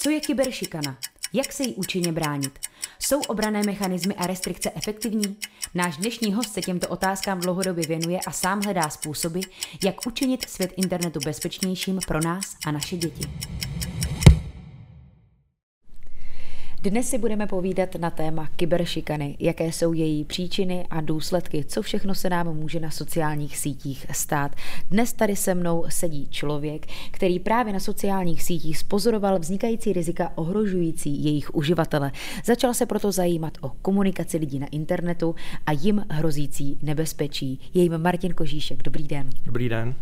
Co je kyberšikana? Jak se jí účinně bránit? Jsou obrané mechanismy a restrikce efektivní? Náš dnešní host se těmto otázkám dlouhodobě věnuje a sám hledá způsoby, jak učinit svět internetu bezpečnějším pro nás a naše děti. Dnes si budeme povídat na téma kyberšikany, jaké jsou její příčiny a důsledky, co všechno se nám může na sociálních sítích stát. Dnes tady se mnou sedí člověk, který právě na sociálních sítích spozoroval vznikající rizika ohrožující jejich uživatele. Začal se proto zajímat o komunikaci lidí na internetu a jim hrozící nebezpečí. Je jim Martin Kožíšek. Dobrý den. Dobrý den.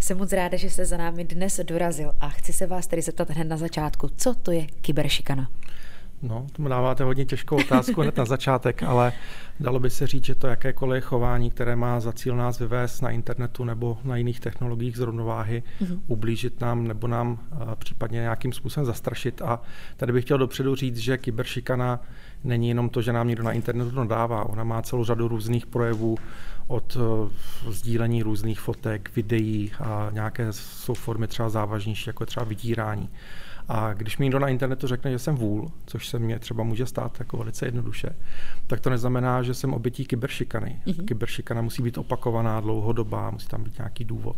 Jsem moc ráda, že jste za námi dnes dorazil a chci se vás tedy zeptat hned na začátku, co to je kyberšikana? No, tomu dáváte hodně těžkou otázku hned na začátek, ale dalo by se říct, že to jakékoliv chování, které má za cíl nás vyvést na internetu nebo na jiných technologiích z rovnováhy, mm-hmm. ublížit nám nebo nám uh, případně nějakým způsobem zastrašit. A tady bych chtěl dopředu říct, že kyberšikana není jenom to, že nám někdo na internetu nadává. Ona má celou řadu různých projevů od uh, sdílení různých fotek, videí a nějaké jsou formy třeba závažnější, jako třeba vydírání. A když mi někdo na internetu řekne, že jsem vůl, což se mně třeba může stát jako velice jednoduše, tak to neznamená, že jsem obětí kyberšikany. Mm-hmm. Kyberšikana musí být opakovaná, dlouhodobá, musí tam být nějaký důvod.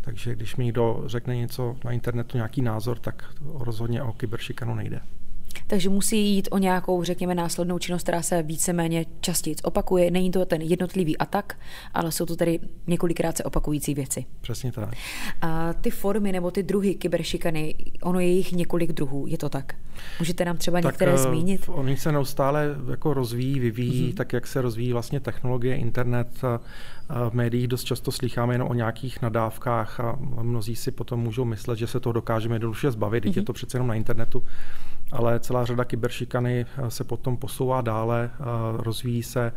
Takže když mi někdo řekne něco na internetu, nějaký názor, tak rozhodně o kyberšikanu nejde. Takže musí jít o nějakou, řekněme, následnou činnost, která se víceméně častěji opakuje. Není to ten jednotlivý atak, ale jsou to tedy několikrát se opakující věci. Přesně tak. A ty formy nebo ty druhy kyberšikany, ono je jich několik druhů, je to tak? Můžete nám třeba tak některé uh, zmínit? Oni se neustále jako rozvíjí, vyvíjí, mm-hmm. tak jak se rozvíjí vlastně technologie, internet. V médiích dost často slycháme jen o nějakých nadávkách a mnozí si potom můžou myslet, že se toho dokážeme jednoduše zbavit, mm-hmm. je to přece jenom na internetu ale celá řada kyberšikany eh, se potom posouvá dále, eh, rozvíjí se,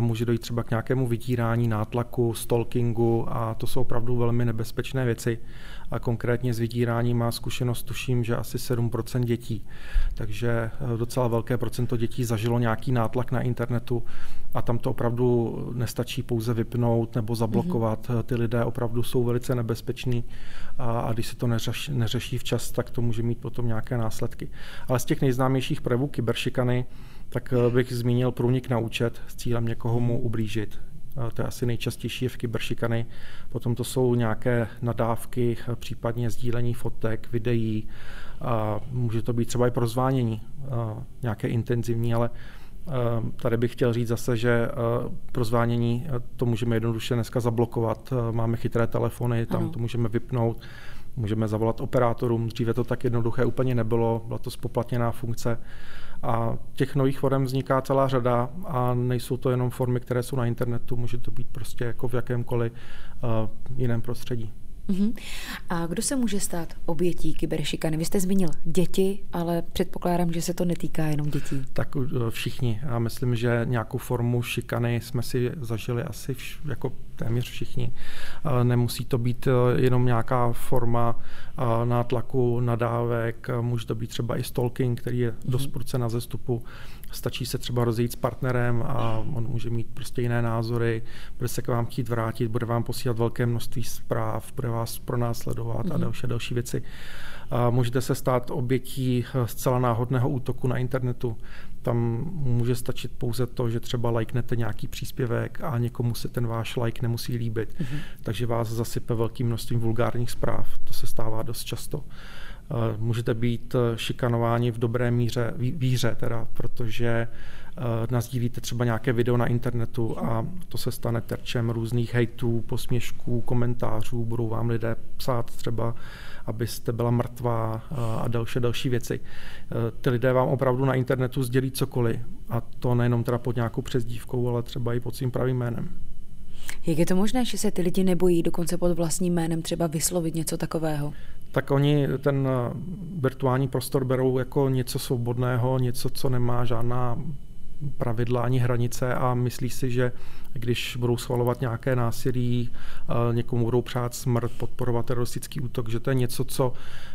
může dojít třeba k nějakému vydírání, nátlaku, stalkingu a to jsou opravdu velmi nebezpečné věci. A konkrétně s vydíráním má zkušenost, tuším, že asi 7% dětí. Takže docela velké procento dětí zažilo nějaký nátlak na internetu a tam to opravdu nestačí pouze vypnout nebo zablokovat. Mm-hmm. Ty lidé opravdu jsou velice nebezpeční a, a když se to neřeší, neřeší včas, tak to může mít potom nějaké následky. Ale z těch nejznámějších projevů kyberšikany tak eh, bych zmínil průnik na účet s cílem někoho mu ublížit. To je asi nejčastější v kyberšikany. Potom to jsou nějaké nadávky, eh, případně sdílení fotek, videí. Může to být třeba i prozvánění, eh, nějaké intenzivní, ale tady bych chtěl říct zase, že eh, pro zvánění eh, to můžeme jednoduše dneska zablokovat. Eh, máme chytré telefony, tam ano. to můžeme vypnout, můžeme zavolat operátorům. Dříve to tak jednoduché úplně nebylo, byla to spoplatněná funkce. A těch nových forem vzniká celá řada a nejsou to jenom formy, které jsou na internetu, může to být prostě jako v jakémkoliv uh, jiném prostředí. Uh-huh. A kdo se může stát obětí kyberšikany? Vy jste zmínil děti, ale předpokládám, že se to netýká jenom dětí. Tak eh, všichni. Já myslím, že nějakou formu šikany jsme si zažili asi vš- jako téměř všichni. Nemusí to být eh, jenom nějaká forma eh, nátlaku, nadávek, může to být třeba i stalking, který je dost prudce na zestupu stačí se třeba rozejít s partnerem a on může mít prostě jiné názory, bude se k vám chtít vrátit, bude vám posílat velké množství zpráv, bude vás pronásledovat mm-hmm. a mhm. další další věci. A můžete se stát obětí eh, zcela náhodného útoku na internetu. Tam může stačit pouze to, že třeba lajknete nějaký příspěvek a někomu se ten váš like nemusí líbit. Mm-hmm. Takže vás zasype velkým množstvím vulgárních zpráv. To se stává dost často. Eh, můžete být eh, šikanováni v dobré míře, víře, teda, protože eh, nazdílíte třeba nějaké video na internetu a to se stane terčem různých hejtů, posměšků, komentářů, budou vám lidé psát třeba, abyste byla mrtvá a další další věci. Ty lidé vám opravdu na internetu sdělí cokoliv a to nejenom teda pod nějakou přezdívkou, ale třeba i pod svým pravým jménem. Jak je to možné, že se ty lidi nebojí dokonce pod vlastním jménem třeba vyslovit něco takového? Tak oni ten eh, virtuální prostor berou jako něco svobodného, něco, co nemá žádná pravidla ani hranice a myslí si, že když budou schvalovat nějaké násilí, eh, někomu budou přát smrt, podporovat teroristický útok, že to je něco, co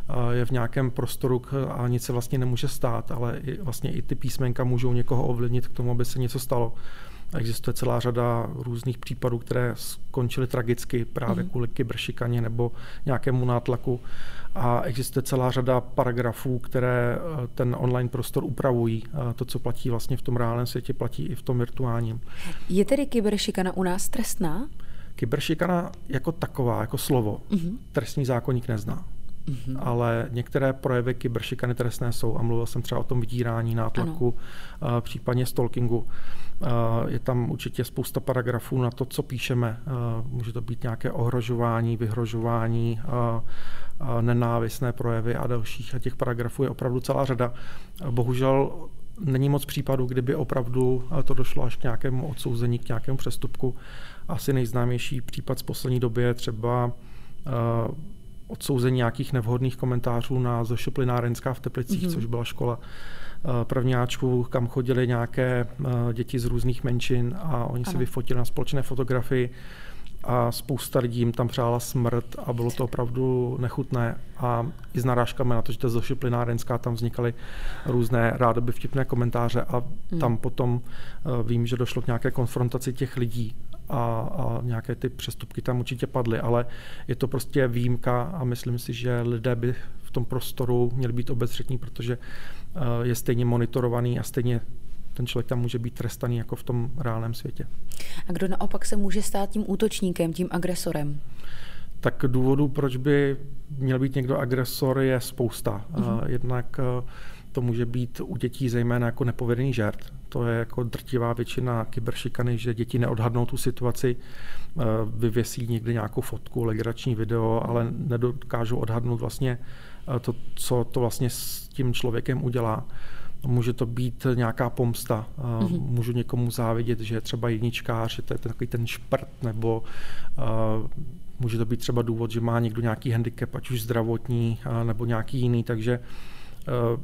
eh, je v nějakém prostoru a nic se vlastně nemůže stát, ale vlastně i ty písmenka můžou někoho ovlivnit k tomu, aby se něco stalo. Existuje celá řada různých případů, které skončily tragicky právě mm. kvůli kyberšikaně nebo nějakému nátlaku. A existuje celá řada paragrafů, které eh, ten online prostor upravují. To, co platí vlastně v tom reálném světě, platí i v tom virtuálním. Je tedy kyberšikana u nás trestná? Kyberšikana jako taková, jako slovo, mm-hmm. trestní zákonník nezná. Mm-hmm. Ale některé projevy kyberšikany trestné jsou a mluvil jsem třeba o tom vydírání, nátlaku, ano. případně stalkingu. Je tam určitě spousta paragrafů na to, co píšeme. Může to být nějaké ohrožování, vyhrožování, nenávistné projevy a dalších. A těch paragrafů je opravdu celá řada. Bohužel není moc případů, kdyby opravdu to došlo až k nějakému odsouzení, k nějakému přestupku. Asi nejznámější případ z poslední doby je třeba odsouzení nějakých nevhodných komentářů na Zoše Plynárenská v Teplicích, mm-hmm. což byla škola eh, prvňáčků, kam chodili nějaké eh, děti z různých menšin a oni ano. si vyfotili na společné fotografii a spousta lidí jim tam přála smrt a bylo to opravdu nechutné a i s narážkami na to, že to Zoši Plynárenská, tam vznikaly různé rádoby vtipné komentáře a hmm. tam potom uh, vím, že došlo k nějaké konfrontaci těch lidí a, a nějaké ty přestupky tam určitě padly, ale je to prostě výjimka a myslím si, že lidé by v tom prostoru měli být obezřetní, protože uh, je stejně monitorovaný a stejně ten člověk tam může být trestaný jako v tom reálném světě. A kdo naopak se může stát tím útočníkem, tím agresorem? Tak důvodů, proč by měl být někdo agresor, je spousta. Mm-hmm. Jednak eh, to může být u dětí zejména jako nepovedený žert. To je jako drtivá většina kyberšikany, že děti neodhadnou tu situaci, eh, vyvěsí někde nějakou fotku, legrační video, ale nedokážou odhadnout vlastně to, co to vlastně s tím člověkem udělá. Může to být nějaká pomsta. Mm-hmm. Můžu někomu závidět, že je třeba jedničkář, že to je takový ten šprt, nebo uh, může to být třeba důvod, že má někdo nějaký handicap, ať už zdravotní, uh, nebo nějaký jiný, takže uh,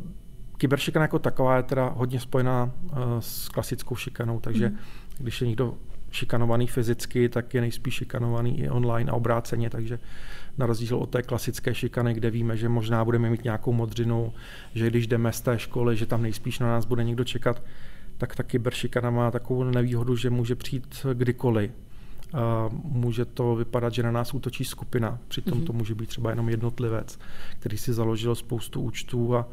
kyberšikana jako taková je teda hodně spojená uh, s klasickou šikanou, takže mm-hmm. když je někdo šikanovaný fyzicky, tak je nejspíš šikanovaný i online a obráceně, takže na rozdíl od té klasické šikany, kde víme, že možná budeme mít nějakou modřinu, že když jdeme z té školy, že tam nejspíš na nás bude někdo čekat, tak ta kyberšikana má takovou nevýhodu, že může přijít kdykoliv. Může to vypadat, že na nás útočí skupina, přitom mm-hmm. to může být třeba jenom jednotlivec, který si založil spoustu účtů a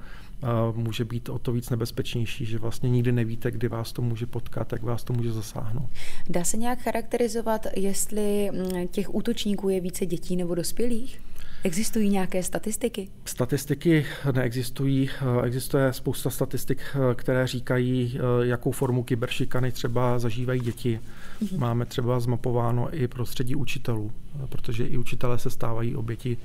může být o to víc nebezpečnější, že vlastně nikdy nevíte, kdy vás to může potkat, jak vás to může zasáhnout. Dá se nějak charakterizovat, jestli mm, těch útočníků je více dětí nebo dospělých? Existují nějaké statistiky? Statistiky neexistují. Existuje spousta statistik, které říkají, jakou formu kyberšikany třeba zažívají děti. Mm-hmm. Máme třeba zmapováno i prostředí učitelů, protože i učitelé se stávají oběti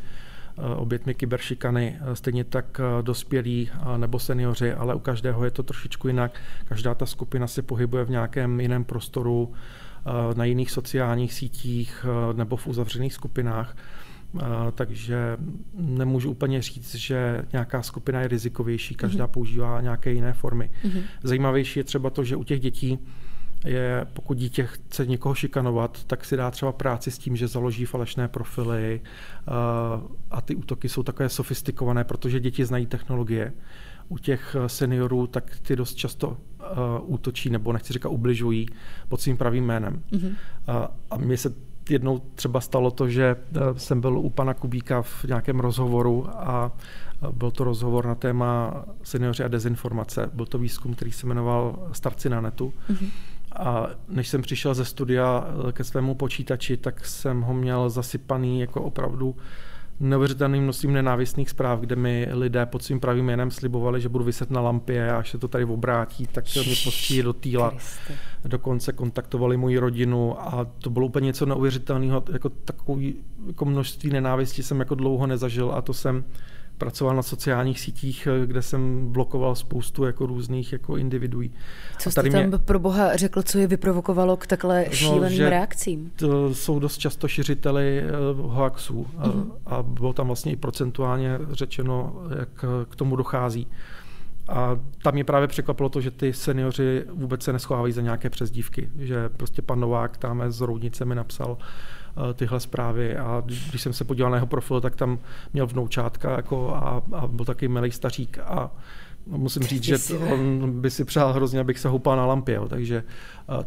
obětmi kyberšikany, eh, stejně tak eh, dospělí nebo seniori, ale u každého je to trošičku jinak. Každá ta skupina se pohybuje v nějakém jiném prostoru, na jiných sociálních sítích nebo v uzavřených skupinách. Takže nemůžu úplně říct, že nějaká skupina je rizikovější, každá mm-hmm. používá nějaké jiné formy. Mm-hmm. Zajímavější je třeba to, že u těch dětí je, pokud dítě chce někoho šikanovat, tak si dá třeba práci s tím, že založí falešné profily uh, a ty útoky jsou takové sofistikované, protože děti znají technologie. U těch eh, seniorů tak ty dost často uh, útočí, nebo nechci říkat ubližují pod svým pravým jménem. Mm-hmm. A mně se jednou třeba stalo to, že jsem byl u pana Kubíka v nějakém rozhovoru a byl to rozhovor na téma seniori a dezinformace. Byl to výzkum, který se jmenoval Starci na netu. Mm-hmm. A než jsem přišel ze studia eh, ke svému počítači, tak jsem ho měl zasypaný jako opravdu neuvěřitelným množstvím nenávistných zpráv, kde mi lidé pod svým pravým jménem slibovali, že budu vyset na lampě a až se to tady obrátí, tak se mě postříje do týla. Dokonce kontaktovali moji rodinu a to bylo úplně něco neuvěřitelného, jako takový jako množství nenávisti jsem jako dlouho nezažil a to jsem pracoval na sociálních sítích, eh, kde jsem blokoval spoustu jako různých jako individuí. Co jste tam mě, pro boha řekl, co je vyprovokovalo k takhle no, šíleným reakcím? To jsou dost často šiřiteli uh, hoaxů mm-hmm. a, a bylo tam vlastně i procentuálně řečeno, jak k tomu dochází. A tam mě právě překvapilo to, že ty seniori vůbec se neschovávají za nějaké přezdívky, že prostě pan Novák tam s Roudnice mi napsal, Eh, tyhle zprávy a když jsem se podíval na jeho profil, tak tam měl vnoučátka jako a, a byl taky milý stařík a musím říct, že on by si přál hrozně, abych se houpal na lampě, jo. takže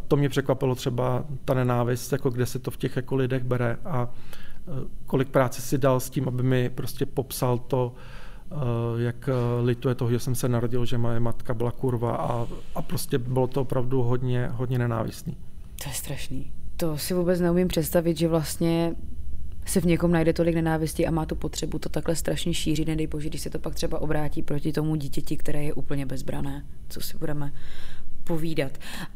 to mě překvapilo třeba ta nenávist, jako kde se to v těch jako lidech bere a kolik práce si dal s tím, aby mi prostě popsal to, jak lituje toho, že jsem se narodil, že moje matka byla kurva a, a prostě bylo to opravdu hodně, hodně nenávistný. To je strašný. To si vůbec neumím představit, že vlastně se v někom najde tolik nenávisti a má tu potřebu to takhle strašně šířit, nedej bože, když se to pak třeba obrátí proti tomu dítěti, které je úplně bezbrané, co si budeme povídat.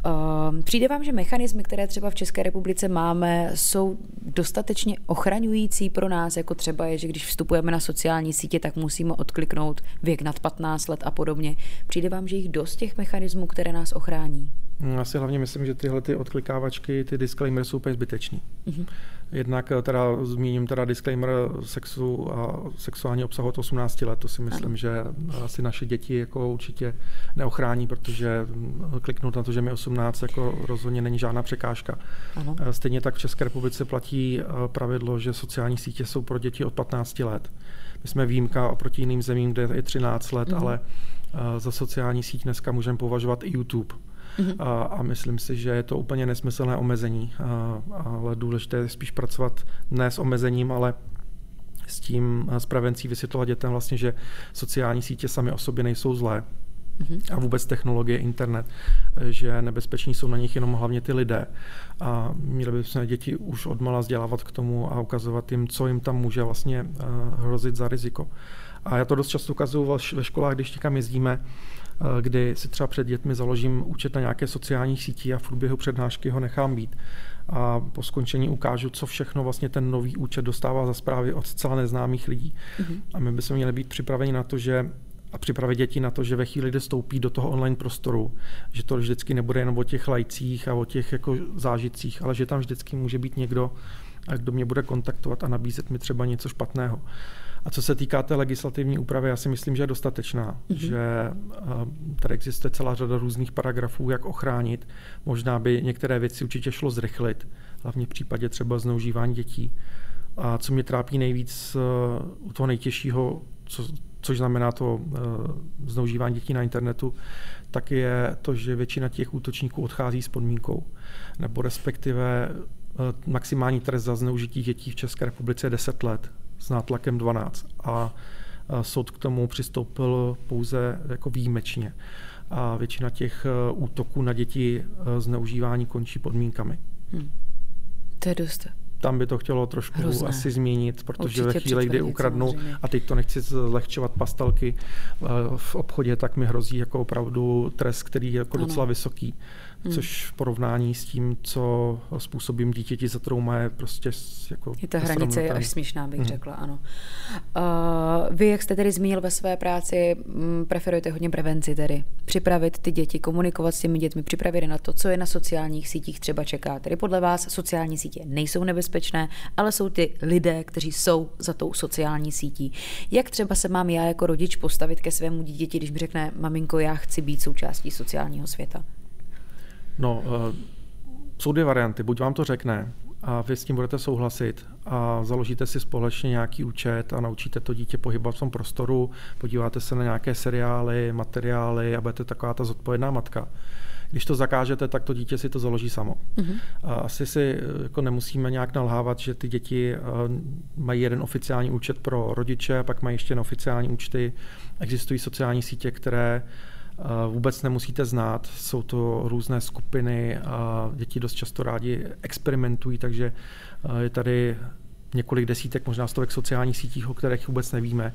Uh, přijde vám, že mechanismy, které třeba v České republice máme, jsou dostatečně ochraňující pro nás, jako třeba je, že když vstupujeme na sociální sítě, tak musíme odkliknout věk nad 15 let a podobně. Přijde vám, že jich dost těch mechanismů, které nás ochrání? Já si hlavně myslím, že tyhle ty odklikávačky, ty disclaimery jsou úplně zbytečný. Mm-hmm. Jednak eh, teda zmíním teda disclaimer sexu a sexuální obsahu od 18 let, to si myslím, ano. že asi naše děti jako určitě neochrání, protože hm, kliknout na to, že mi 18 jako rozhodně není žádná překážka. Ano. Eh, stejně tak v České republice platí eh, pravidlo, že sociální sítě jsou pro děti od 15 let. My jsme výjimka oproti jiným zemím, kde je 13 let, mhm. ale za sociální síť dneska můžeme považovat i YouTube. Mm-hmm. A, a myslím si, že je to úplně nesmyslné omezení, a, ale důležité je spíš pracovat ne s omezením, ale s tím, s prevencí vysvětlovat dětem vlastně, že sociální sítě sami o sobě nejsou zlé, mm-hmm. a vůbec technologie, internet, že nebezpeční jsou na nich jenom hlavně ty lidé. A měli bychom děti už odmala vzdělávat k tomu a ukazovat jim, co jim tam může vlastně hrozit za riziko. A já to dost často ukazuju ve školách, když někam jezdíme, kdy si třeba před dětmi založím účet na nějaké sociální síti a v průběhu přednášky ho nechám být. A po skončení ukážu, co všechno vlastně ten nový účet dostává za zprávy od zcela neznámých lidí. Mm-hmm. A my bychom měli být připraveni na to, že a připravit děti na to, že ve chvíli, kdy stoupí do toho online prostoru, že to vždycky nebude jen o těch lajcích a o těch jako zážitcích, ale že tam vždycky může být někdo, kdo mě bude kontaktovat a nabízet mi třeba něco špatného. A co se týká té legislativní úpravy, já si myslím, že je dostatečná, mm-hmm. že tady existuje celá řada různých paragrafů, jak ochránit. Možná by některé věci určitě šlo zrychlit, hlavně v případě třeba zneužívání dětí. A co mě trápí nejvíc u toho nejtěžšího, co, což znamená to uh, zneužívání dětí na internetu, tak je to, že většina těch útočníků odchází s podmínkou, nebo respektive maximální trest za zneužití dětí v České republice je 10 let s nátlakem 12 a soud k tomu přistoupil pouze jako výjimečně. A většina těch e, útoků na děti e, zneužívání končí podmínkami. Hmm. To je dost tam by to chtělo trošku Hrozné. asi změnit, protože Určitě ve chvíli, kdy ukradnu, samozřejmě. a teď to nechci zlehčovat pastelky e, v obchodě, tak mi hrozí jako opravdu trest, který je jako ano. docela vysoký hmm. což v porovnání s tím, co způsobím dítěti za trauma je prostě jako... Je ta hranice je až směšná, bych hmm. řekla, ano. Uh, vy, jak jste tedy zmínil ve své práci, m, preferujete hodně prevenci tedy. Připravit ty děti, komunikovat s těmi dětmi, připravit na to, co je na sociálních sítích třeba čeká. Tedy podle vás sociální sítě nejsou nebezpečné, ale jsou ty lidé, kteří jsou za tou sociální sítí. Jak třeba se mám já jako rodič postavit ke svému dítěti, když mi řekne, maminko, já chci být součástí sociálního světa? No, uh, jsou dvě varianty. Buď vám to řekne a vy s tím budete souhlasit a založíte si společně nějaký účet a naučíte to dítě pohybovat v tom prostoru, podíváte se na nějaké seriály, materiály a budete taková ta zodpovědná matka. Když to zakážete, tak to dítě si to založí samo. Mm-hmm. Asi si eh, jako nemusíme nějak nalhávat, že ty děti eh, mají jeden oficiální účet pro rodiče, pak mají ještě neoficiální účty. Existují sociální sítě, které vůbec nemusíte znát. Jsou to různé skupiny a děti dost často rádi experimentují, takže je tady několik desítek, možná stovek sociálních sítích, o kterých vůbec nevíme.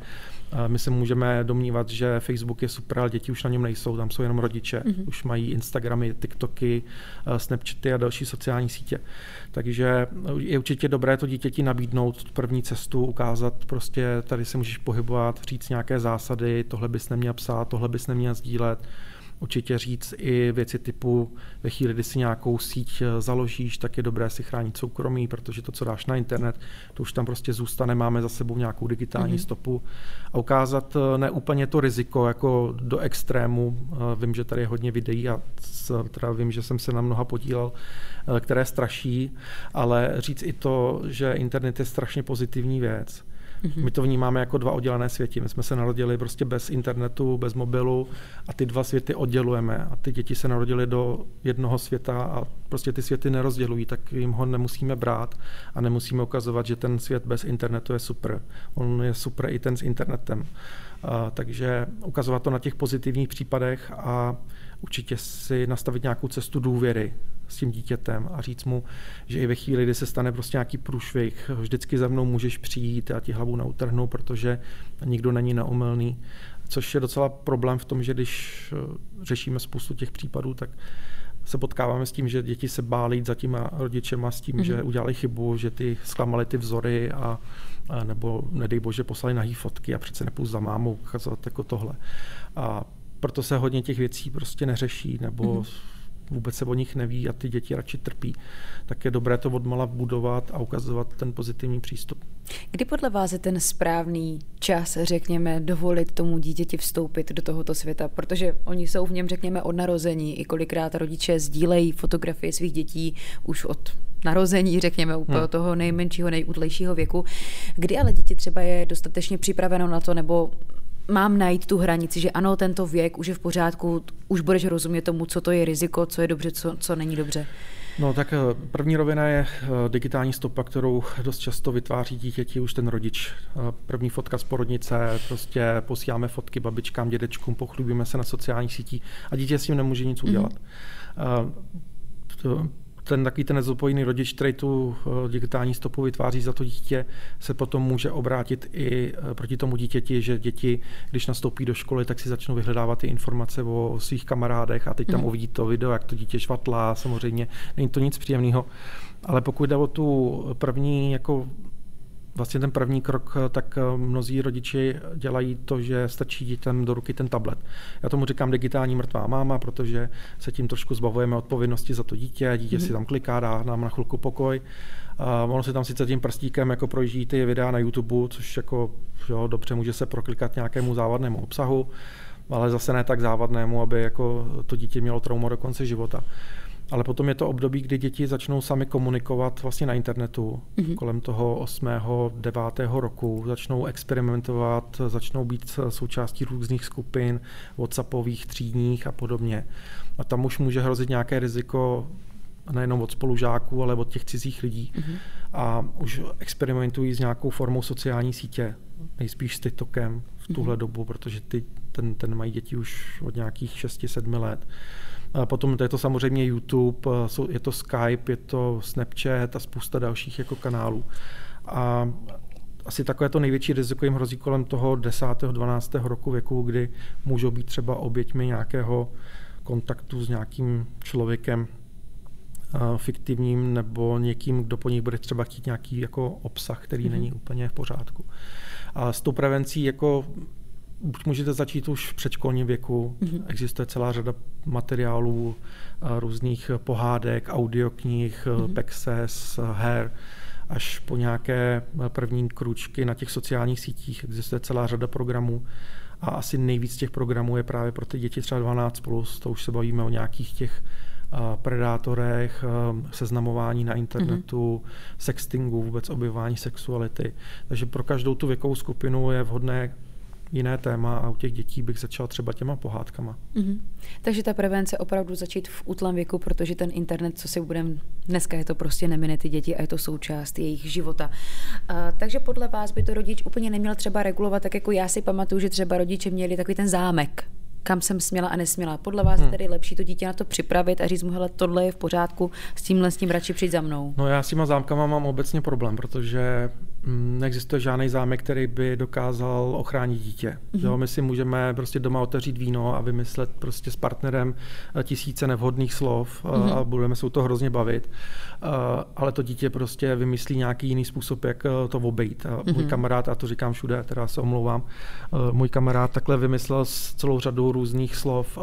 My se můžeme domnívat, že Facebook je super, ale děti už na něm nejsou, tam jsou jenom rodiče. Mm-hmm. Už mají Instagramy, TikToky, Snapchaty a další sociální sítě. Takže je určitě dobré to dítěti nabídnout první cestu, ukázat prostě, tady se můžeš pohybovat, říct nějaké zásady, tohle bys neměl psát, tohle bys neměl sdílet určitě říct i věci typu ve chvíli, kdy si nějakou síť eh, založíš, tak je dobré si chránit soukromí, protože to, co dáš na internet, to už tam prostě zůstane, máme za sebou nějakou digitální mm-hmm. stopu a ukázat eh, ne úplně to riziko jako do extrému. Eh, vím, že tady je hodně videí a teda vím, že jsem se na mnoha podílel, které straší, ale říct i to, že internet je strašně pozitivní věc Mm-hmm. My to vnímáme jako dva oddělené světy. My jsme se narodili prostě bez internetu, bez mobilu a ty dva světy oddělujeme. A ty děti se narodily do jednoho světa a prostě ty světy nerozdělují, tak jim ho nemusíme brát a nemusíme ukazovat, že ten svět bez internetu je super. On je super i ten s internetem. A, takže ukazovat to na těch pozitivních případech a určitě si nastavit nějakou cestu důvěry s tím dítětem a říct mu, že i ve chvíli, kdy se stane prostě nějaký průšvih, vždycky za mnou můžeš přijít a ti hlavu neutrhnu, protože nikdo není neomylný. Což je docela problém v tom, že když eh, řešíme spoustu těch případů, tak se potkáváme s tím, že děti se bálí za těma rodičema s tím, mm-hmm. že mhm. udělali chybu, že ty zklamali ty vzory a, a nebo nedej bože poslali nahý fotky a přece nepůjdu za mámou ukazovat jako tohle. A proto se hodně těch věcí prostě neřeší, nebo mm-hmm. vůbec se o nich neví a ty děti radši trpí. Tak je dobré to odmala budovat a ukazovat ten pozitivní přístup. Kdy podle vás je ten správný čas, řekněme, dovolit tomu dítěti vstoupit do tohoto světa? Protože oni jsou v něm, řekněme, od narození. I kolikrát rodiče sdílejí fotografie svých dětí už od narození, řekněme, úplně hmm. toho nejmenšího, nejútlejšího věku. Kdy ale dítě třeba je dostatečně připraveno na to, nebo mám najít tu hranici, že ano, tento věk už je v pořádku, už budeš rozumět tomu, co to je riziko, co je dobře, co, co není dobře? No tak eh, první rovina je eh, digitální stopa, kterou dost často vytváří dítěti už ten rodič. Eh, první fotka z porodnice, prostě posíláme fotky babičkám, dědečkům, pochlubíme se na sociálních sítích a dítě s tím nemůže nic udělat. Mm-hmm ten takový ten nezodpovědný rodič, který tu eh, digitální stopu vytváří za to dítě, se potom může obrátit i eh, proti tomu dítěti, že děti, když nastoupí do školy, tak si začnou vyhledávat ty informace o svých kamarádech a teď tam mm. uvidí to video, jak to dítě švatlá, samozřejmě není to nic příjemného. Ale pokud jde o tu první jako vlastně ten první krok, eh, tak eh, mnozí rodiči dělají to, že stačí dětem do ruky ten tablet. Já tomu říkám digitální mrtvá máma, protože se tím trošku zbavujeme odpovědnosti za to dítě, dítě mm-hmm. si tam kliká, dá nám na chvilku pokoj. A ono si tam sice tím prstíkem jako projíždí ty videa na YouTube, což jako jo, dobře může se proklikat nějakému závadnému obsahu, ale zase ne tak závadnému, aby jako to dítě mělo trauma do konce života. Ale potom je to období, kdy děti začnou sami komunikovat vlastně na internetu mm-hmm. kolem toho 8. 9. roku, začnou experimentovat, začnou být součástí různých skupin, whatsappových, třídních a podobně. A tam už může hrozit nějaké riziko nejenom od spolužáků, ale od těch cizích lidí. Mm-hmm. A už experimentují s nějakou formou sociální sítě, nejspíš s TikTokem v tuhle mm-hmm. dobu, protože ty, ten, ten mají děti už od nějakých 6-7 let. A potom je to samozřejmě YouTube, je to Skype, je to Snapchat a spousta dalších jako kanálů. A asi takové to největší riziko jim hrozí kolem toho 10. 12. roku věku, kdy můžou být třeba oběťmi nějakého kontaktu s nějakým člověkem fiktivním nebo někým, kdo po nich bude třeba chtít nějaký jako obsah, který mm-hmm. není úplně v pořádku. A s tou prevencí jako buď můžete začít už v předškolním věku. Mm-hmm. Existuje celá řada materiálů, různých pohádek, audioknih, mm-hmm. Pexes, her, až po nějaké první kručky na těch sociálních sítích. Existuje celá řada programů a asi nejvíc těch programů je právě pro ty děti třeba 12+, plus, to už se bavíme o nějakých těch predátorech, seznamování na internetu, mm-hmm. sextingu, vůbec objevování sexuality. Takže pro každou tu věkovou skupinu je vhodné jiné téma a u těch dětí bych začal třeba těma pohádkama. Mm-hmm. Takže ta prevence opravdu začít v útlém věku, protože ten internet, co si budeme, dneska je to prostě nemine ty děti a je to součást jejich života. Uh, takže podle vás by to rodič úplně neměl třeba regulovat, tak jako já si pamatuju, že třeba rodiče měli takový ten zámek, kam jsem směla a nesměla. Podle vás hmm. je tedy lepší to dítě na to připravit a říct mu, hele, tohle je v pořádku, s tímhle s tím radši přijít za mnou. No já s těma zámkama mám obecně problém, protože neexistuje žádný zámek, který by dokázal ochránit dítě. Mm-hmm. Jo, my si můžeme prostě doma otevřít víno a vymyslet prostě s partnerem eh, tisíce nevhodných slov mm-hmm. a budeme se u toho hrozně bavit. Eh, ale to dítě prostě vymyslí nějaký jiný způsob, jak to obejít. A mm-hmm. Můj kamarád, a to říkám všude, teda se omlouvám, můj kamarád takhle vymyslel celou řadu různých slov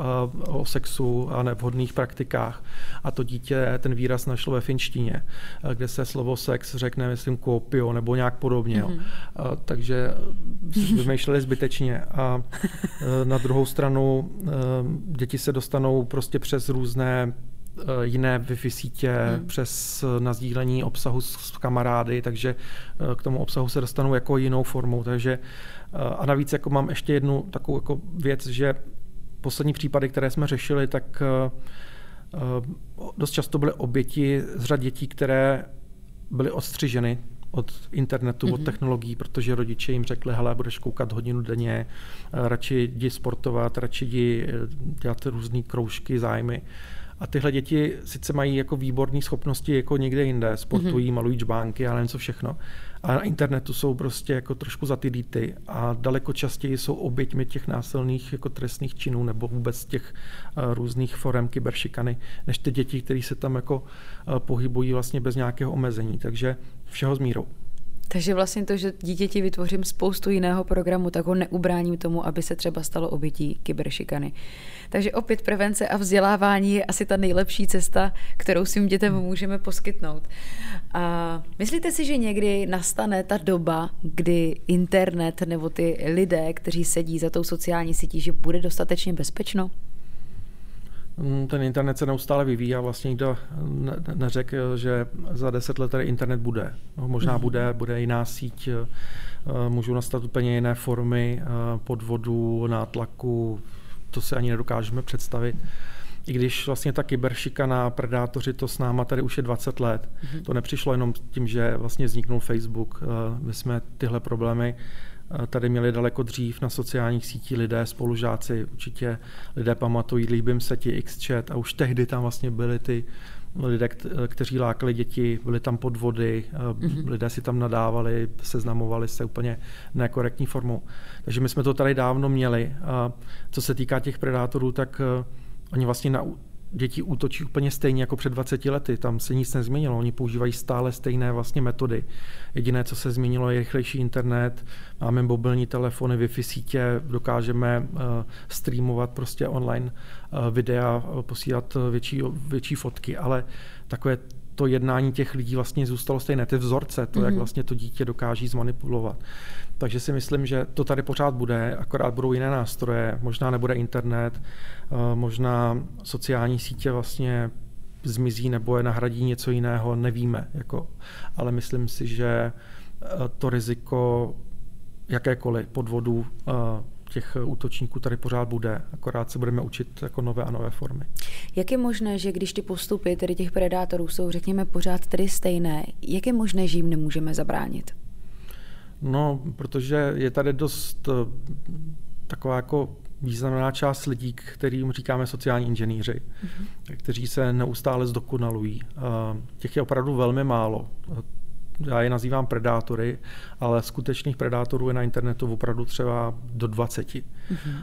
o sexu a nevhodných praktikách. A to dítě ten výraz našlo ve finštině, kde se slovo sex řekne, myslím, kopio nebo nějak podobně. Mm-hmm. A, takže vymýšleli zbytečně. A e, na druhou stranu e, děti se dostanou prostě přes různé jiné Wi-Fi sítě, hmm. přes nazdílení obsahu s kamarády, takže k tomu obsahu se dostanu jako jinou formou. Takže a navíc jako mám ještě jednu takovou jako věc, že poslední případy, které jsme řešili, tak dost často byly oběti z řad dětí, které byly odstřiženy od internetu, mm-hmm. od mhm. technologií, protože rodiče jim řekli, hele, budeš koukat hodinu denně, radši jdi sportovat, radši jdi eh, dělat různé kroužky, zájmy. A tyhle děti sice mají jako výborné schopnosti jako někde jinde, sportují, mm-hmm. malují čbánky a nevím co všechno. A na internetu jsou prostě jako trošku za ty dýty a daleko častěji jsou oběťmi těch násilných jako trestných činů nebo vůbec těch uh, různých forem kyberšikany, než ty děti, které se tam jako uh, pohybují vlastně bez nějakého omezení. Takže všeho s mírou. Takže vlastně to, že dítěti vytvořím spoustu jiného programu, tak ho neubráním tomu, aby se třeba stalo obětí kyberšikany. Takže opět prevence a vzdělávání je asi ta nejlepší cesta, kterou svým dětem hmm. můžeme poskytnout. A myslíte si, že někdy nastane ta doba, kdy internet nebo ty lidé, kteří sedí za tou sociální sítí, že bude dostatečně bezpečno? Mm, ten internet se neustále vyvíjí a vlastně nikdo neřekl, že za deset let tady internet bude. No, možná mm-hmm. bude, bude jiná síť, eh, můžou nastat úplně jiné formy eh, podvodu, nátlaku, to si ani nedokážeme představit. I když vlastně ta kyberšikana, predátoři, to s náma tady už je 20 let. Mm-hmm. To nepřišlo jenom tím, že vlastně vzniknul Facebook. Eh, my jsme tyhle problémy tady měli daleko dřív na sociálních sítích lidé, spolužáci, určitě lidé pamatují, líbím se ti Xchat a už tehdy tam vlastně byly ty lidé, kteří lákali děti, byly tam podvody, mm-hmm. lidé si tam nadávali, seznamovali se úplně nekorektní formou. Takže my jsme to tady dávno měli. A co se týká těch predátorů, tak eh, oni vlastně na děti útočí úplně stejně jako před 20 lety. Tam se nic nezměnilo. Oni používají stále stejné vlastně metody. Jediné, co se změnilo, je rychlejší internet. Máme mobilní telefony, Wi-Fi sítě, dokážeme uh, streamovat prostě online uh, videa, posílat větší, větší fotky, ale takové to jednání těch lidí vlastně zůstalo stejné. Ty vzorce, to, mm-hmm. jak mhm. vlastně to dítě dokáží zmanipulovat. Takže si myslím, že to tady pořád bude, akorát budou jiné nástroje, možná nebude internet, eh, možná sociální sítě vlastně zmizí nebo je nahradí něco jiného, nevíme. Jako, ale myslím si, že eh, to riziko jakékoliv podvodů eh, těch útočníků tady pořád bude, akorát se budeme učit jako nové a nové formy. Jak je možné, že když ty postupy tedy těch predátorů jsou, řekněme, pořád tedy stejné, jak je možné, že jim nemůžeme zabránit? No, protože je tady dost eh, taková jako významná část lidí, kterým říkáme sociální inženýři, mm-hmm. kteří se neustále zdokonalují. Těch je opravdu velmi málo. Já je nazývám predátory, ale skutečných predátorů je na internetu opravdu třeba do 20. Mm-hmm.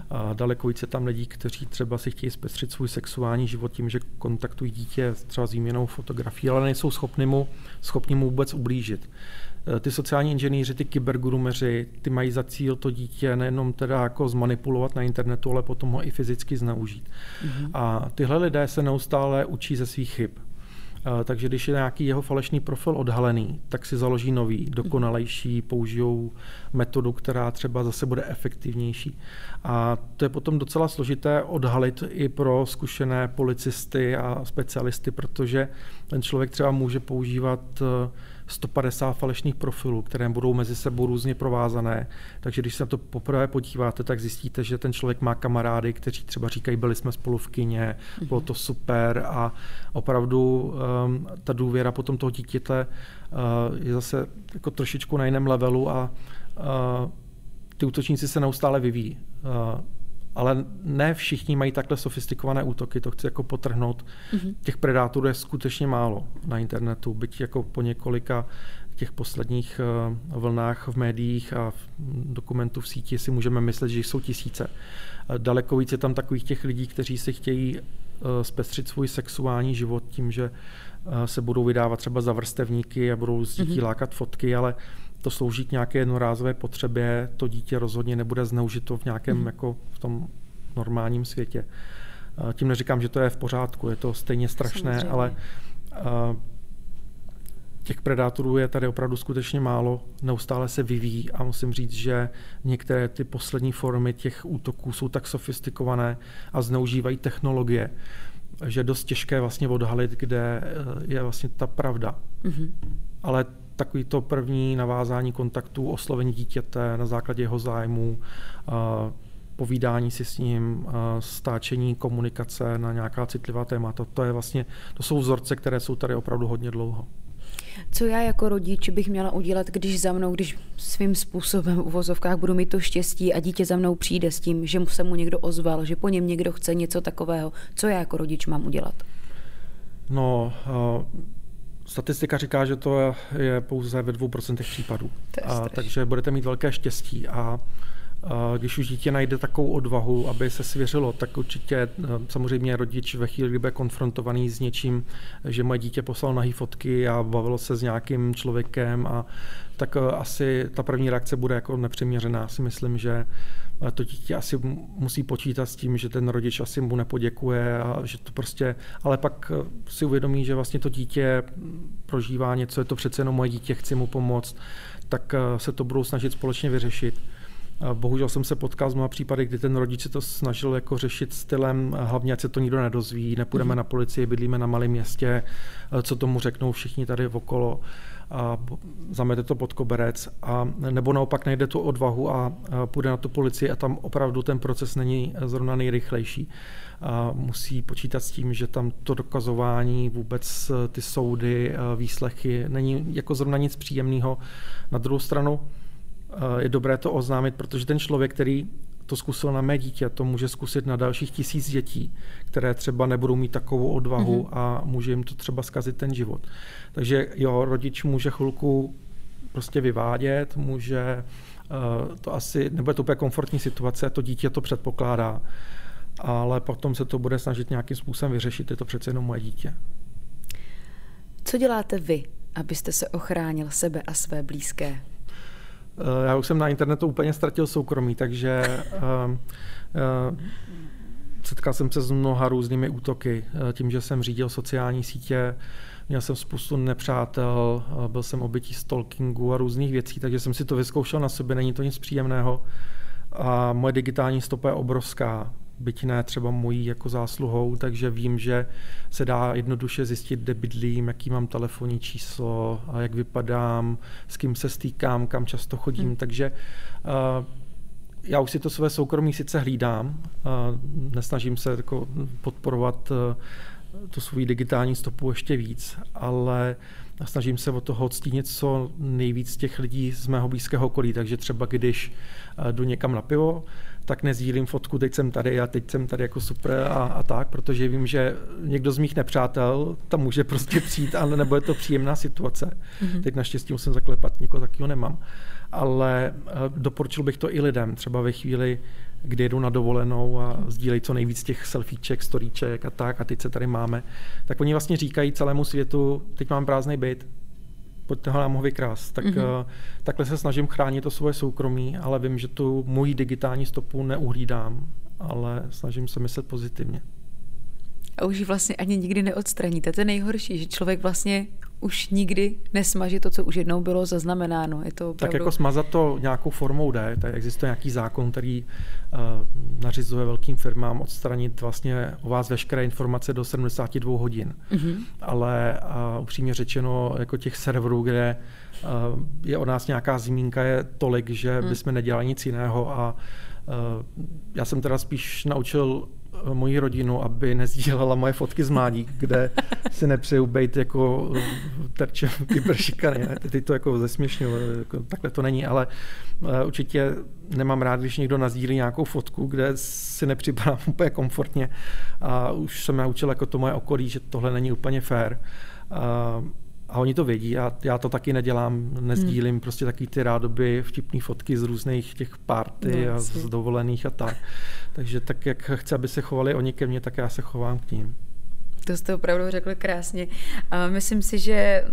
A daleko více tam lidí, kteří třeba si chtějí zpestřit svůj sexuální život tím, že kontaktují dítě třeba s výměnou fotografií, ale nejsou schopni mu, schopni mu vůbec ublížit. Eh, ty sociální inženýři, ty kybergurumeři, ty mají za cíl to dítě nejenom teda jako zmanipulovat na internetu, ale potom ho i fyzicky zneužít. Mm-hmm. A tyhle lidé se neustále učí ze svých chyb. Eh, takže když je nějaký jeho falešný profil odhalený, tak si založí nový, dokonalejší, použijou metodu, která třeba zase bude efektivnější. A to je potom docela složité odhalit i pro zkušené policisty a specialisty, protože ten člověk třeba může používat eh, 150 falešných profilů, které budou mezi sebou různě provázané. Takže když se na to poprvé podíváte, tak zjistíte, že ten člověk má kamarády, kteří třeba říkají, byli jsme spolu v kině, bylo mhm. to super a opravdu um, ta důvěra potom toho dítěte uh, je zase jako trošičku na jiném levelu a uh, ty útočníci se neustále vyvíjí. Uh, ale ne všichni mají takhle sofistikované útoky, to chci jako potrhnout. Mm-hmm. Těch predátorů je skutečně málo na internetu, byť jako po několika těch posledních eh, vlnách v médiích a v dokumentů v síti si můžeme myslet, že jsou tisíce. Daleko víc je tam takových těch lidí, kteří si chtějí eh, zpestřit svůj sexuální život tím, že eh, se budou vydávat třeba za vrstevníky a budou z dítí mm-hmm. lákat fotky, ale to slouží k nějaké jednorázové potřebě, to dítě rozhodně nebude zneužito v nějakém mm. jako v tom normálním světě. Tím neříkám, že to je v pořádku, je to stejně strašné, Samozřejmě. ale těch predátorů je tady opravdu skutečně málo, neustále se vyvíjí a musím říct, že některé ty poslední formy těch útoků jsou tak sofistikované a zneužívají technologie, že je dost těžké vlastně odhalit, kde eh, je vlastně ta pravda. Mm-hmm. Ale takový to první navázání kontaktů, oslovení dítěte na základě jeho zájmu, povídání si s ním, stáčení komunikace na nějaká citlivá témata, to, je vlastně, to jsou vzorce, které jsou tady opravdu hodně dlouho. Co já jako rodič bych měla udělat, když za mnou, když svým způsobem v vozovkách budu mít to štěstí a dítě za mnou přijde s tím, že se mu někdo ozval, že po něm někdo chce něco takového. Co já jako rodič mám udělat? No, uh, statistika říká, že to je pouze ve dvou procentech případů. A, takže budete mít velké štěstí a když už dítě najde takovou odvahu, aby se svěřilo, tak určitě eh, samozřejmě rodič ve chvíli, kdy bude konfrontovaný s něčím, že moje dítě poslal nahý fotky a bavilo se s nějakým člověkem, a tak eh, asi ta první reakce bude jako nepřiměřená. Si myslím, že to dítě asi musí počítat s tím, že ten rodič asi mu nepoděkuje a že to prostě, ale pak si uvědomí, že vlastně to dítě prožívá něco, je to přece jenom moje dítě, chci mu pomoct, tak se to budou snažit společně vyřešit. Bohužel jsem se potkal s mnoha případy, kdy ten rodič se to snažil jako řešit stylem, hlavně ať se to nikdo nedozví, nepůjdeme mm-hmm. na policii, bydlíme na malém městě, co tomu řeknou všichni tady okolo a zamete to pod koberec, a, nebo naopak najde tu odvahu a, půjde na tu policii a tam opravdu ten proces není zrovna nejrychlejší. A musí počítat s tím, že tam to dokazování, vůbec ty soudy, výslechy, není jako zrovna nic příjemného. Na druhou stranu, je dobré to oznámit, protože ten člověk, který to zkusil na mé dítě, to může zkusit na dalších tisíc dětí, které třeba nebudou mít takovou odvahu mm-hmm. a může jim to třeba zkazit ten život. Takže jo, rodič může chvilku prostě vyvádět, může uh, to asi, nebude to úplně komfortní situace, to dítě to předpokládá, ale potom se to bude snažit nějakým způsobem vyřešit, je to přece jenom moje dítě. Co děláte vy, abyste se ochránil sebe a své blízké? Eh, já už jsem na internetu úplně ztratil soukromí, takže uh, uh, setkal jsem se s mnoha různými útoky. Tím, že jsem řídil sociální sítě, měl jsem spoustu nepřátel, byl jsem obětí stalkingu a různých věcí, takže jsem si to vyzkoušel na sobě, není to nic příjemného. A moje digitální stopa je obrovská byť ne třeba mojí jako zásluhou, takže vím, že se dá jednoduše zjistit, kde bydlím, jaký mám telefonní číslo, a jak vypadám, s kým se stýkám, kam často chodím, hmm. takže uh, já už si to své soukromí sice hlídám, uh, nesnažím se jako podporovat uh, tu svou digitální stopu ještě víc, ale snažím se o toho odstínit co nejvíc těch lidí z mého blízkého okolí, takže třeba když jdu někam na pivo, tak nezdílím fotku, teď jsem tady a teď jsem tady jako super a, a tak, protože vím, že někdo z mých nepřátel tam může prostě přijít, ale nebo je to příjemná situace. Mm-hmm. Teď naštěstí musím zaklepat, nikoho takového nemám. Ale uh, doporučil bych to i lidem, třeba ve chvíli, kdy jedu na dovolenou a sdílejí co nejvíc těch selfieček, storíček a tak, a teď se tady máme, tak oni vlastně říkají celému světu, teď mám prázdný byt, pojďte ho nám ho vykrást. Tak, mm-hmm. takhle se snažím chránit to svoje soukromí, ale vím, že tu moji digitální stopu neuhlídám, ale snažím se myslet pozitivně. A už ji vlastně ani nikdy neodstraníte. To je nejhorší, že člověk vlastně už nikdy nesmaží to, co už jednou bylo zaznamenáno. Je to opravdu... Tak jako smazat to nějakou formou jde. Tady existuje nějaký zákon, který uh, nařizuje velkým firmám odstranit vlastně o vás veškeré informace do 72 hodin. Mm-hmm. Ale uh, upřímně řečeno, jako těch serverů, kde uh, je o nás nějaká zmínka, je tolik, že mm. bychom nedělali nic jiného a uh, já jsem teda spíš naučil moji rodinu, aby nezdílela moje fotky z mládí, kde si nepřeju být jako terčem kyberšikany. Teď to jako zesměšňuji, jako, takhle to není, ale uh, určitě nemám rád, když někdo nazdílí nějakou fotku, kde si nepřipadám úplně komfortně a už jsem naučil jako to moje okolí, že tohle není úplně fair. A oni to vědí a já to taky nedělám, nezdílím hmm. prostě taky ty rádoby vtipné fotky z různých těch party no, a z dovolených a tak. Takže tak, jak chci, aby se chovali oni ke mně, tak já se chovám k ním. To jste opravdu řekl krásně. A myslím si, že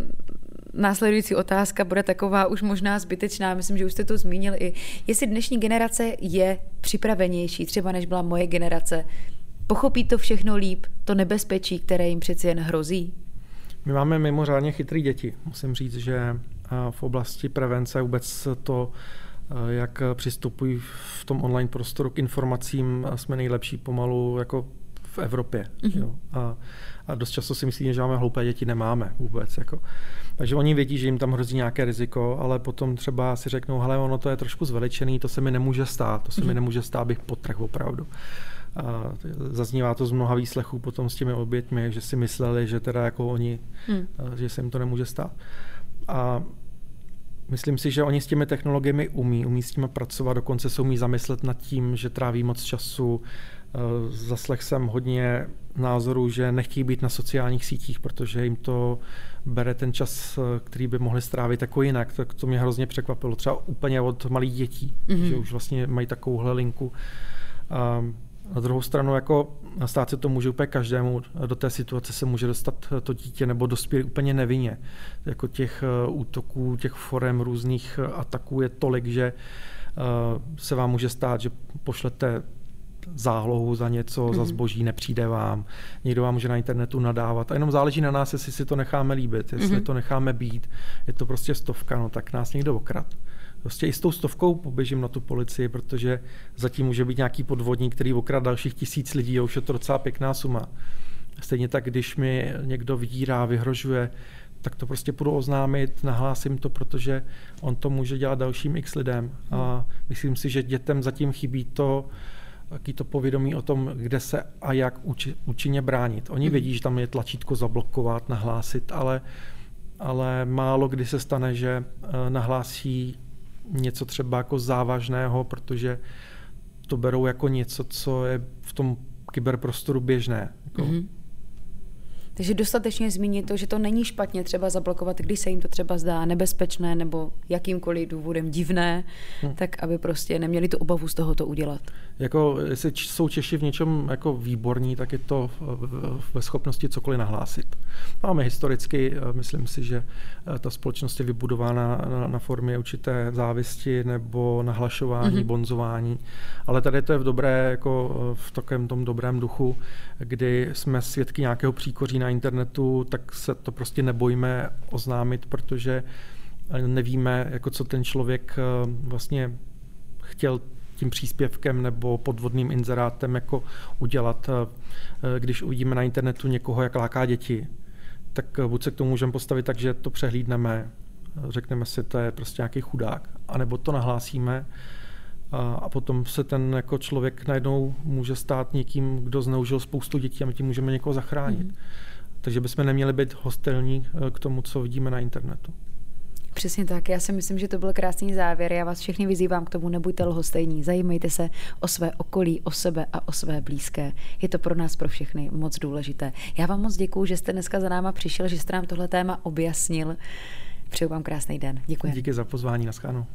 následující otázka bude taková už možná zbytečná. Myslím, že už jste to zmínil i. Jestli dnešní generace je připravenější, třeba než byla moje generace, pochopí to všechno líp, to nebezpečí, které jim přeci jen hrozí? My máme mimořádně chytrý děti. Musím říct, že v oblasti prevence vůbec to, jak přistupují v tom online prostoru k informacím, jsme nejlepší pomalu jako v Evropě. Mm-hmm. Jo. A, a dost často si myslíme, že máme hloupé děti, nemáme vůbec. Jako. Takže oni vědí, že jim tam hrozí nějaké riziko, ale potom třeba si řeknou, hele, ono to je trošku zveličený, to se mi nemůže stát, to se mm-hmm. mi mhm. nemůže stát, bych potrh opravdu. A zaznívá to z mnoha výslechů potom s těmi oběťmi, že si mysleli, že teda jako oni, hmm. že se jim to nemůže stát. A myslím si, že oni s těmi technologiemi umí, umí s tím pracovat, dokonce se umí zamyslet nad tím, že tráví moc času. Zaslech jsem hodně názorů, že nechtějí být na sociálních sítích, protože jim to bere ten čas, který by mohli strávit jako jinak. Tak to mě hrozně překvapilo. Třeba úplně od malých dětí, mm-hmm. že už vlastně mají takovouhle linku. Na druhou stranu, jako stát se to může úplně každému, do té situace se může dostat to dítě nebo dospělý úplně nevinně. Jako těch eh, útoků, těch forem různých eh, ataků je tolik, že eh, se vám může stát, že pošlete zálohu za něco, mm-hmm. za mhm. zboží, nepřijde vám, někdo vám může na internetu nadávat a jenom záleží na nás, jestli si to necháme líbit, jestli mm-hmm. to necháme být, je to prostě stovka, no tak nás někdo okrad prostě i s tou stovkou poběžím na tu policii, protože zatím může být nějaký podvodník, který okrad dalších tisíc lidí a už je to docela pěkná suma. Stejně tak, když mi někdo vydírá, vyhrožuje, tak to prostě půjdu oznámit, nahlásím to, protože on to může dělat dalším x lidem. A myslím si, že dětem zatím chybí to, taky to povědomí o tom, kde se a jak účinně bránit. Oni hmm. vědí, že tam je tlačítko zablokovat, nahlásit, ale, ale málo kdy se stane, že eh, nahlásí něco třeba jako závažného, protože to berou jako něco, co je v tom kyberprostoru běžné. Jako. Mm-hmm. Takže dostatečně zmínit to, že to není špatně třeba zablokovat, když se jim to třeba zdá nebezpečné nebo jakýmkoliv důvodem divné, hmm. tak aby prostě neměli tu obavu z toho to udělat. Jako, jestli jsou Češi v něčem jako výborní, tak je to ve schopnosti cokoliv nahlásit. Máme historicky, eh, myslím si, že eh, ta společnost je vybudována na, na formě určité závisti nebo nahlašování, mm-hmm. bonzování, ale tady to je v dobré, jako eh, v takovém tom dobrém duchu, kdy jsme svědky nějakého příkoří na internetu, tak se to prostě nebojíme oznámit, protože nevíme, jako co ten člověk vlastně chtěl tím příspěvkem nebo podvodným inzerátem jako udělat. Když uvidíme na internetu někoho, jak láká děti, tak buď se k tomu můžeme postavit tak, že to přehlídneme, řekneme si, to je prostě nějaký chudák, anebo to nahlásíme a, a potom se ten jako člověk najednou může stát někým, kdo zneužil spoustu dětí a my tím můžeme někoho zachránit. Mm. Takže bychom neměli být hostelní eh, k tomu, co vidíme na internetu. Přesně tak. Já si myslím, že to byl krásný závěr. Já vás všechny vyzývám k tomu, nebuďte lhostejní. Zajímejte se o své okolí, o sebe a o své blízké. Je to pro nás, pro všechny moc důležité. Já vám moc děkuji, že jste dneska za náma přišel, že jste nám tohle téma objasnil. Přeju vám krásný den. Děkuji. Díky za pozvání. Naschánu.